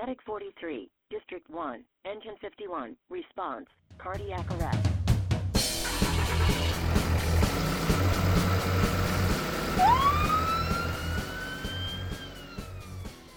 Medic 43, District 1, Engine 51, response, cardiac arrest.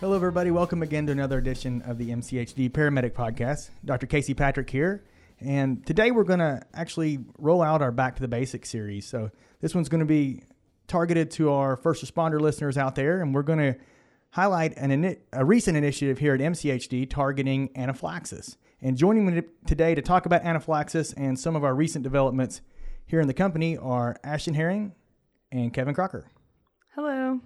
Hello, everybody. Welcome again to another edition of the MCHD Paramedic Podcast. Dr. Casey Patrick here. And today we're going to actually roll out our Back to the Basics series. So this one's going to be targeted to our first responder listeners out there. And we're going to highlight an, ini- a recent initiative here at MCHD targeting anaphylaxis. And joining me today to talk about anaphylaxis and some of our recent developments here in the company are Ashton Herring and Kevin Crocker. Hello.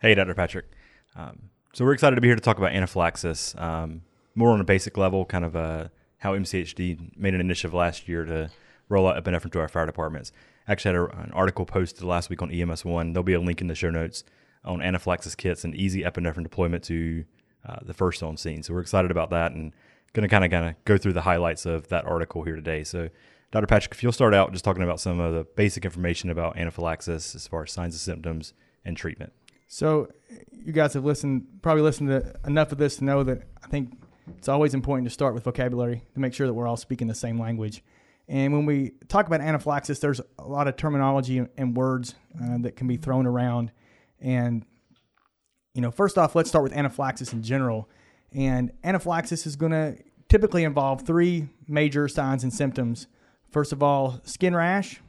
Hey, Dr. Patrick. Um, so we're excited to be here to talk about anaphylaxis, um, more on a basic level, kind of uh, how MCHD made an initiative last year to roll out epinephrine to our fire departments. Actually, had a, an article posted last week on EMS One. There'll be a link in the show notes on anaphylaxis kits and easy epinephrine deployment to uh, the first on scene. So we're excited about that and going to kind of kind of go through the highlights of that article here today. So, Dr. Patrick, if you'll start out just talking about some of the basic information about anaphylaxis as far as signs and symptoms and treatment. So, you guys have listened, probably listened to enough of this to know that I think it's always important to start with vocabulary to make sure that we're all speaking the same language. And when we talk about anaphylaxis, there's a lot of terminology and words uh, that can be thrown around. And, you know, first off, let's start with anaphylaxis in general. And anaphylaxis is going to typically involve three major signs and symptoms. First of all, skin rash,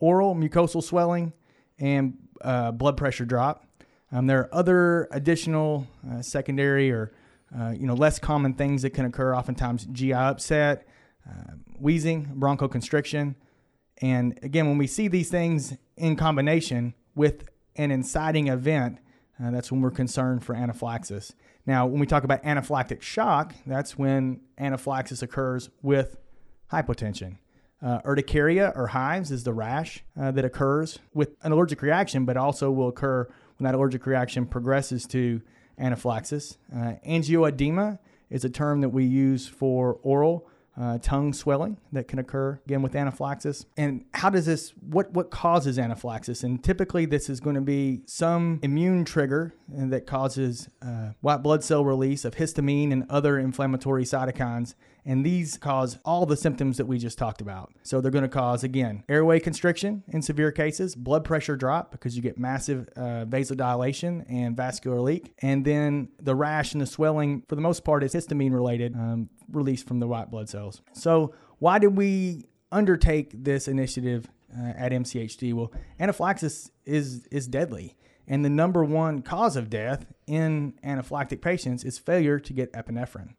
oral mucosal swelling, and uh, blood pressure drop. Um, there are other additional uh, secondary or uh, you know less common things that can occur. Oftentimes, GI upset, uh, wheezing, bronchoconstriction, and again, when we see these things in combination with an inciting event, uh, that's when we're concerned for anaphylaxis. Now, when we talk about anaphylactic shock, that's when anaphylaxis occurs with hypotension. Uh, urticaria or hives is the rash uh, that occurs with an allergic reaction, but also will occur when that allergic reaction progresses to anaphylaxis. Uh, angioedema is a term that we use for oral uh, tongue swelling that can occur again with anaphylaxis. And how does this? What what causes anaphylaxis? And typically, this is going to be some immune trigger that causes uh, white blood cell release of histamine and other inflammatory cytokines. And these cause all the symptoms that we just talked about. So they're going to cause again airway constriction in severe cases, blood pressure drop because you get massive uh, vasodilation and vascular leak, and then the rash and the swelling for the most part is histamine related, um, released from the white blood cells. So, why did we undertake this initiative uh, at MCHD? Well, anaphylaxis is is deadly, and the number one cause of death in anaphylactic patients is failure to get epinephrine.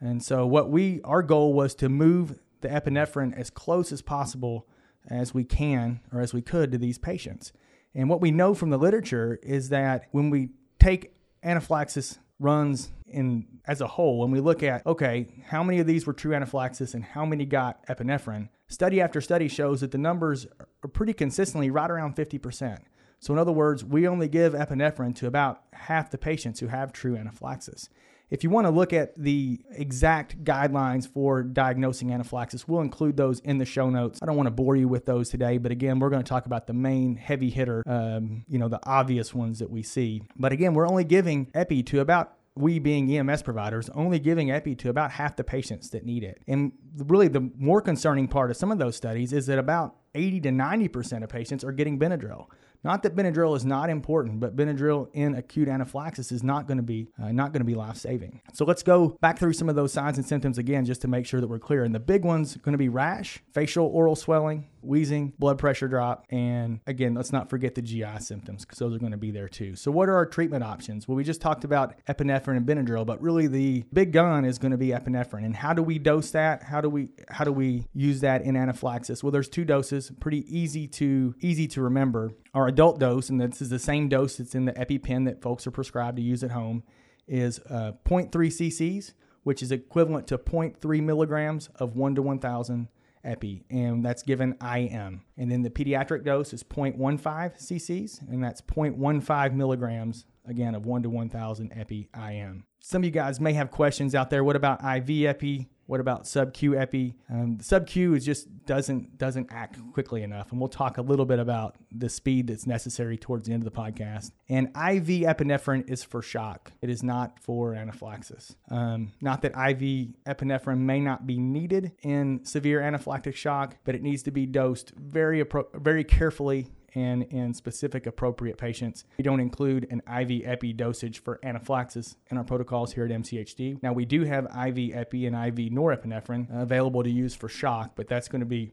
And so, what we our goal was to move the epinephrine as close as possible as we can or as we could to these patients. And what we know from the literature is that when we take anaphylaxis runs in as a whole, when we look at okay, how many of these were true anaphylaxis and how many got epinephrine, study after study shows that the numbers are pretty consistently right around 50%. So in other words, we only give epinephrine to about half the patients who have true anaphylaxis. If you want to look at the exact guidelines for diagnosing anaphylaxis, we'll include those in the show notes. I don't want to bore you with those today, but again, we're going to talk about the main heavy hitter, um, you know, the obvious ones that we see. But again, we're only giving epi to about we being EMS providers, only giving epi to about half the patients that need it. And really, the more concerning part of some of those studies is that about 80 to 90% of patients are getting Benadryl. Not that Benadryl is not important, but Benadryl in acute anaphylaxis is not going to be uh, not going to be life saving. So let's go back through some of those signs and symptoms again, just to make sure that we're clear. And the big ones going to be rash, facial oral swelling, wheezing, blood pressure drop, and again, let's not forget the GI symptoms because those are going to be there too. So what are our treatment options? Well, we just talked about epinephrine and Benadryl, but really the big gun is going to be epinephrine. And how do we dose that? How do we how do we use that in anaphylaxis? Well, there's two doses, pretty easy to easy to remember. Our adult dose, and this is the same dose that's in the EpiPen that folks are prescribed to use at home, is uh, 0.3 cc's, which is equivalent to 0.3 milligrams of 1 to 1,000 epi, and that's given IM. And then the pediatric dose is 0.15 cc's, and that's 0.15 milligrams, again, of 1 to 1,000 epi IM. Some of you guys may have questions out there. What about IV epi? What about sub Q epi? Um, sub Q is just doesn't doesn't act quickly enough, and we'll talk a little bit about the speed that's necessary towards the end of the podcast. And IV epinephrine is for shock; it is not for anaphylaxis. Um, not that IV epinephrine may not be needed in severe anaphylactic shock, but it needs to be dosed very appro- very carefully and in specific appropriate patients. We don't include an IV epi dosage for anaphylaxis in our protocols here at MCHD. Now, we do have IV epi and IV norepinephrine available to use for shock, but that's going to be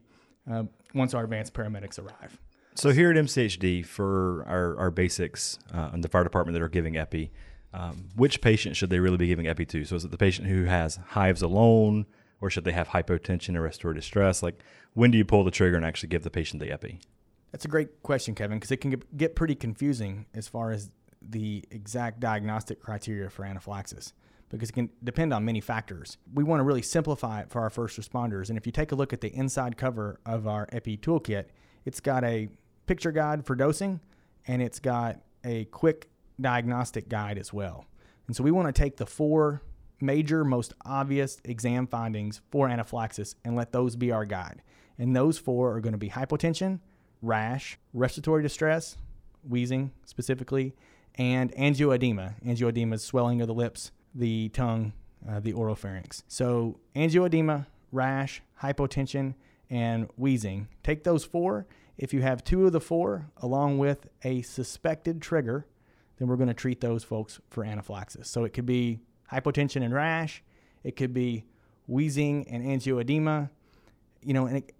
uh, once our advanced paramedics arrive. So here at MCHD, for our, our basics uh, in the fire department that are giving epi, um, which patient should they really be giving epi to? So is it the patient who has hives alone, or should they have hypotension or respiratory distress? Like, when do you pull the trigger and actually give the patient the epi? That's a great question, Kevin, because it can get pretty confusing as far as the exact diagnostic criteria for anaphylaxis because it can depend on many factors. We want to really simplify it for our first responders. And if you take a look at the inside cover of our EPI toolkit, it's got a picture guide for dosing and it's got a quick diagnostic guide as well. And so we want to take the four major, most obvious exam findings for anaphylaxis and let those be our guide. And those four are going to be hypotension, rash, respiratory distress, wheezing specifically, and angioedema. Angioedema is swelling of the lips, the tongue, uh, the oropharynx. So, angioedema, rash, hypotension, and wheezing. Take those four. If you have two of the four, along with a suspected trigger, then we're going to treat those folks for anaphylaxis. So, it could be hypotension and rash, it could be wheezing and angioedema. You know, and it,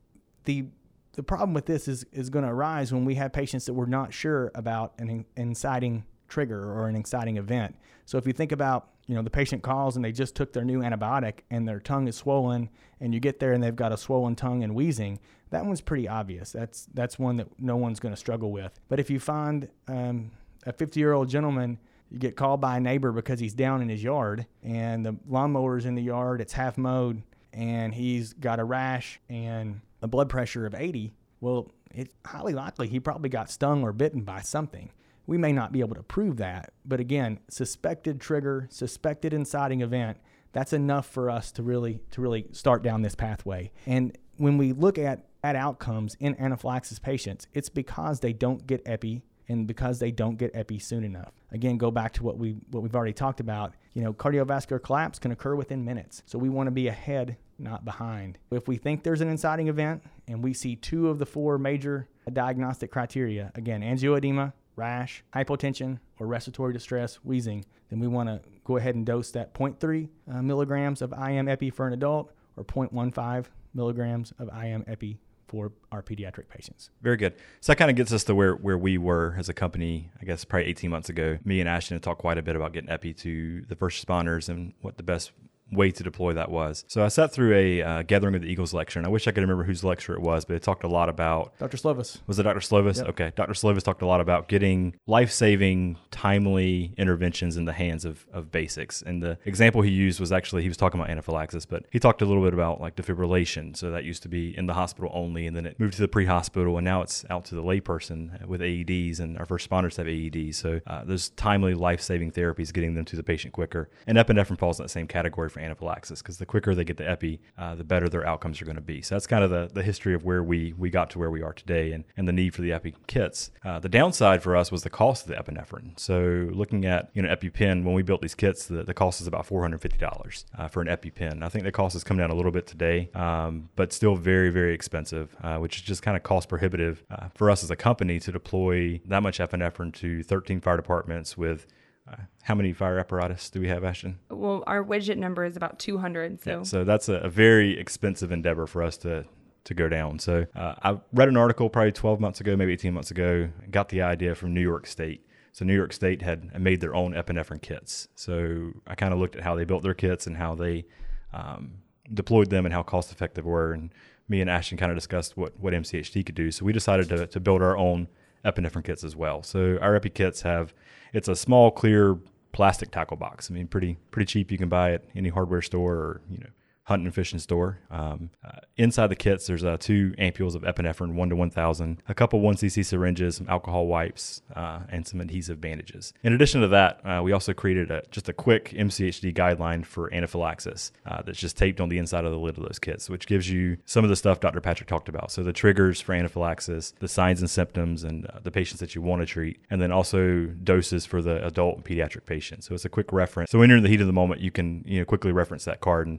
the the problem with this is is going to arise when we have patients that we're not sure about an inciting trigger or an inciting event. So if you think about, you know, the patient calls and they just took their new antibiotic and their tongue is swollen and you get there and they've got a swollen tongue and wheezing, that one's pretty obvious. That's that's one that no one's going to struggle with. But if you find um, a 50 year old gentleman you get called by a neighbor because he's down in his yard and the lawnmower's in the yard, it's half mowed, and he's got a rash and a blood pressure of 80, well, it's highly likely he probably got stung or bitten by something. We may not be able to prove that, but again, suspected trigger, suspected inciting event, that's enough for us to really to really start down this pathway. And when we look at at outcomes in anaphylaxis patients, it's because they don't get epi and because they don't get epi soon enough. Again, go back to what we what we've already talked about. You know, cardiovascular collapse can occur within minutes. So we want to be ahead not behind. If we think there's an inciting event and we see two of the four major diagnostic criteria, again, angioedema, rash, hypotension, or respiratory distress, wheezing, then we want to go ahead and dose that 0.3 uh, milligrams of IM epi for an adult or 0.15 milligrams of IM epi for our pediatric patients. Very good. So that kind of gets us to where, where we were as a company, I guess probably 18 months ago. Me and Ashton had talked quite a bit about getting epi to the first responders and what the best way to deploy that was. So I sat through a uh, Gathering of the Eagles lecture, and I wish I could remember whose lecture it was, but it talked a lot about Dr. Slovis. Was it Dr. Slovis? Yep. Okay. Dr. Slovis talked a lot about getting life saving, timely interventions in the hands of, of basics. And the example he used was actually, he was talking about anaphylaxis, but he talked a little bit about like defibrillation. So that used to be in the hospital only, and then it moved to the pre hospital, and now it's out to the layperson with AEDs, and our first responders have AEDs. So uh, those timely life saving therapies, getting them to the patient quicker. And epinephrine falls in that same category for anaphylaxis because the quicker they get the epi, uh, the better their outcomes are going to be. So that's kind of the, the history of where we, we got to where we are today and, and the need for the epi kits. Uh, the downside for us was the cost of the epinephrine. So looking at, you know, EpiPen, when we built these kits, the, the cost is about $450 uh, for an EpiPen. I think the cost has come down a little bit today, um, but still very, very expensive, uh, which is just kind of cost prohibitive uh, for us as a company to deploy that much epinephrine to 13 fire departments with uh, how many fire apparatus do we have, Ashton? Well, our widget number is about 200. So, yeah, so that's a, a, very expensive endeavor for us to to go down. So uh, I read an article probably 12 months ago, maybe 18 months ago, got the idea from New York State. So New York State had made their own epinephrine kits. So I kind of looked at how they built their kits and how they um, deployed them and how cost effective were. And me and Ashton kind of discussed what, what MCHD could do. So we decided to, to build our own epinephrine kits as well. So our epi kits have, it's a small clear plastic tackle box. I mean, pretty pretty cheap. You can buy at any hardware store or you know hunting and fishing store. Um, uh, inside the kits, there's uh, two ampules of epinephrine, one to 1,000, a couple 1cc syringes, some alcohol wipes, uh, and some adhesive bandages. In addition to that, uh, we also created a, just a quick MCHD guideline for anaphylaxis uh, that's just taped on the inside of the lid of those kits, which gives you some of the stuff Dr. Patrick talked about. So the triggers for anaphylaxis, the signs and symptoms, and uh, the patients that you want to treat, and then also doses for the adult and pediatric patients. So it's a quick reference. So when you're in the heat of the moment, you can you know quickly reference that card and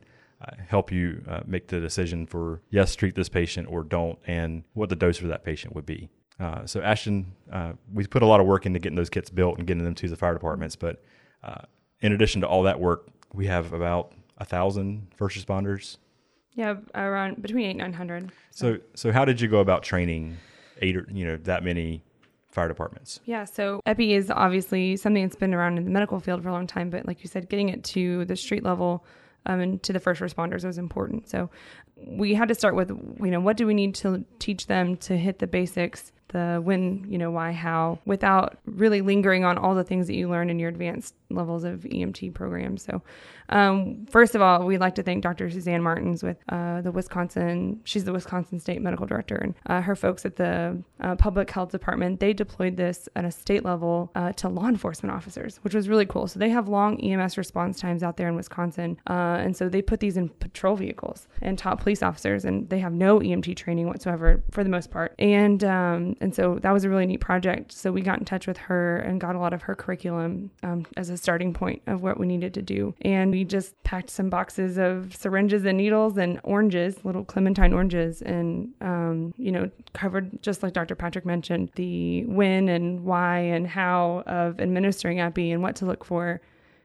help you uh, make the decision for yes, treat this patient or don't, and what the dose for that patient would be. Uh, so Ashton, uh, we put a lot of work into getting those kits built and getting them to the fire departments. But uh, in addition to all that work, we have about a thousand first responders. Yeah, around between eight and nine hundred. So so how did you go about training eight or you know that many fire departments? Yeah, so EPI is obviously something that's been around in the medical field for a long time, but like you said, getting it to the street level um, and to the first responders was important. So we had to start with, you know, what do we need to teach them to hit the basics, the when, you know, why, how, without really lingering on all the things that you learn in your advanced levels of EMT programs. So, um, first of all, we'd like to thank Dr. Suzanne Martins with uh, the Wisconsin, she's the Wisconsin State Medical Director, and uh, her folks at the uh, Public Health Department. They deployed this at a state level uh, to law enforcement officers, which was really cool. So, they have long EMS response times out there in Wisconsin. Uh, and so, they put these in patrol vehicles and taught police officers, and they have no EMT training whatsoever for the most part. And, um, and so, that was a really neat project. So, we got in touch with her and got a lot of her curriculum um, as a starting point of what we needed to do. And we just packed some boxes of syringes and needles and oranges, little clementine oranges, and, um, you know, covered, just like Dr. Patrick mentioned, the when and why and how of administering epi and what to look for.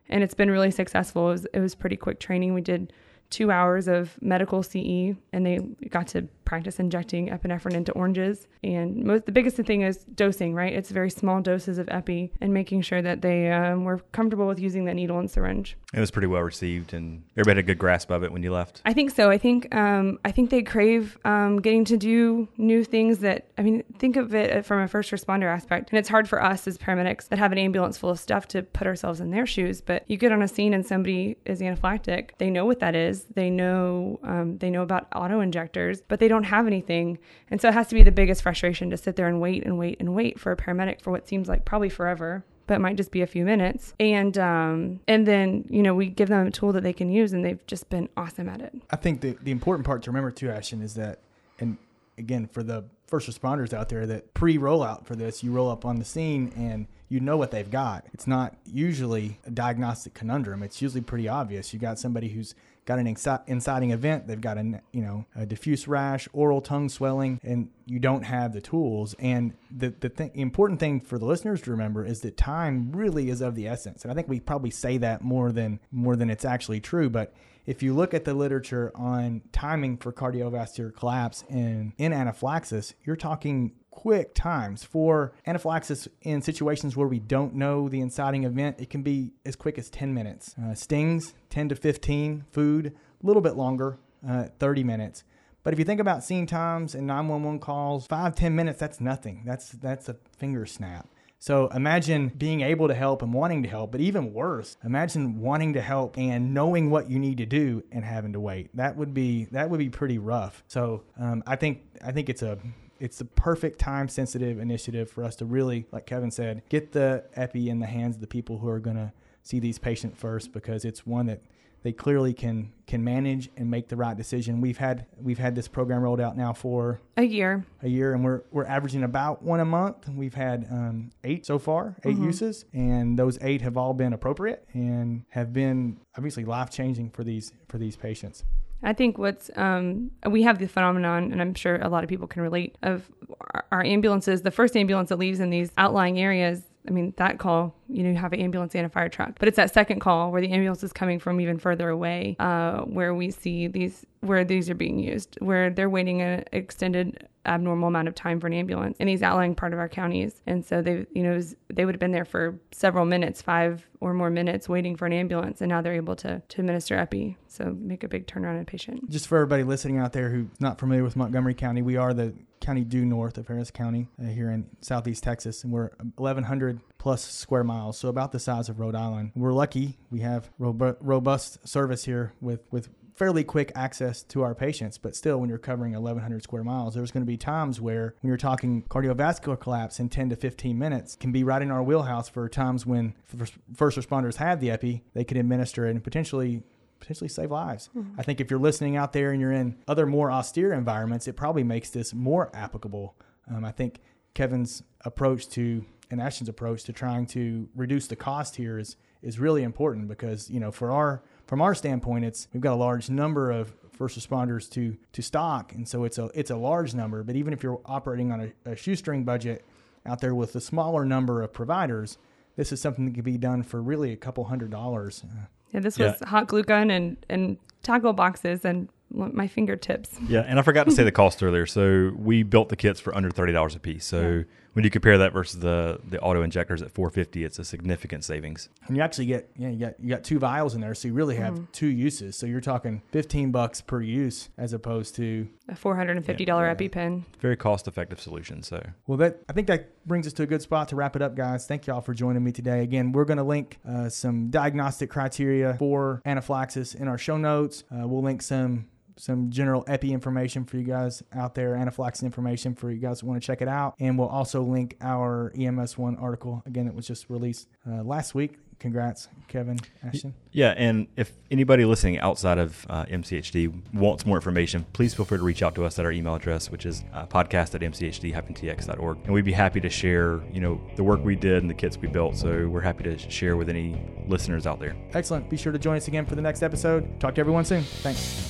And it's been really successful. It was, it was pretty quick training. We did two hours of medical CE, and they got to practice injecting epinephrine into oranges. And most, the biggest thing is dosing, right? It's very small doses of epi, and making sure that they um, were comfortable with using that needle and syringe. It was pretty well received, and everybody had a good grasp of it when you left. I think so. I think um, I think they crave um, getting to do new things. That I mean, think of it from a first responder aspect, and it's hard for us as paramedics that have an ambulance full of stuff to put ourselves in their shoes. But you get on a scene and somebody is anaphylactic, they know what that is. They know um, they know about auto injectors, but they don't have anything, and so it has to be the biggest frustration to sit there and wait and wait and wait for a paramedic for what seems like probably forever but it might just be a few minutes. And um, and then you know we give them a tool that they can use, and they've just been awesome at it. I think the, the important part to remember too, Ashton, is that, and again, for the first responders out there, that pre rollout for this, you roll up on the scene and you know what they've got. It's not usually a diagnostic conundrum. It's usually pretty obvious. You got somebody who's got an inci- inciting event. They've got a you know a diffuse rash, oral tongue swelling, and you don't have the tools. And the the th- important thing for the listeners to remember is that time really is of the essence. And I think we probably say that more than more than it's actually true, but if you look at the literature on timing for cardiovascular collapse in, in anaphylaxis, you're talking quick times. For anaphylaxis in situations where we don't know the inciting event, it can be as quick as 10 minutes. Uh, stings, 10 to 15. Food, a little bit longer, uh, 30 minutes. But if you think about scene times and 911 calls, five, 10 minutes, that's nothing. That's, that's a finger snap. So imagine being able to help and wanting to help, but even worse, imagine wanting to help and knowing what you need to do and having to wait. That would be that would be pretty rough. So um, I think I think it's a it's the perfect time sensitive initiative for us to really, like Kevin said, get the epi in the hands of the people who are going to see these patients first because it's one that they clearly can can manage and make the right decision. We've had we've had this program rolled out now for A year. a year, and we're we're averaging about one a month. We've had um, eight so far, 8 uses, and those eight have all been appropriate and have been obviously life changing for these for these patients. I think what's um, we have the phenomenon, and I'm sure a lot of people can relate, of our, our ambulances. The first ambulance that leaves in these outlying areas. I mean, that call, you know, you have an ambulance and a fire truck, but it's that second call where the ambulance is coming from even further away, uh, where we see these, where these are being used, where they're waiting an extended abnormal amount of time for an ambulance in these outlying part of our counties. And so they, you know, was- they would have been there for several minutes, five or more minutes waiting for an ambulance. And now they're able to, to administer epi. So make a big turnaround in a patient. Just for everybody listening out there who's not familiar with Montgomery County, we are the county due north of Harris County uh, here in southeast Texas, and we're 1,100 plus square miles, so about the size of Rhode Island. We're lucky we have robust service here with with fairly quick access to our patients. But still, when you're covering 1,100 square miles, there's going to be times where when you're talking cardiovascular collapse in 10 to 15 minutes, can be right in our wheelhouse for times when first responders have the epi, they can administer it and potentially potentially save lives. Mm-hmm. I think if you're listening out there and you're in other more austere environments, it probably makes this more applicable. Um, I think Kevin's approach to and Ashton's approach to trying to reduce the cost here is is really important because you know for our from our standpoint, it's we've got a large number of first responders to to stock, and so it's a it's a large number. But even if you're operating on a, a shoestring budget out there with a smaller number of providers, this is something that can be done for really a couple hundred dollars. Uh, yeah, this was yeah. hot glue gun and and tackle boxes and my fingertips. Yeah, and I forgot to say the cost earlier. So we built the kits for under thirty dollars a piece. So yeah. When you compare that versus the the auto injectors at four fifty, it's a significant savings. And you actually get yeah, you got you got two vials in there, so you really have mm-hmm. two uses. So you're talking fifteen bucks per use as opposed to a four hundred and fifty dollar yeah, EpiPen. Very cost effective solution. So well, that I think that brings us to a good spot to wrap it up, guys. Thank y'all for joining me today. Again, we're going to link uh, some diagnostic criteria for anaphylaxis in our show notes. Uh, we'll link some some general epi information for you guys out there, anaphylaxis information for you guys who want to check it out. And we'll also link our EMS one article again that was just released uh, last week. Congrats, Kevin Ashton. Yeah, and if anybody listening outside of uh, MCHD wants more information, please feel free to reach out to us at our email address, which is uh, podcast at mchd-tx.org. And we'd be happy to share, you know, the work we did and the kits we built. So we're happy to share with any listeners out there. Excellent. Be sure to join us again for the next episode. Talk to everyone soon. Thanks.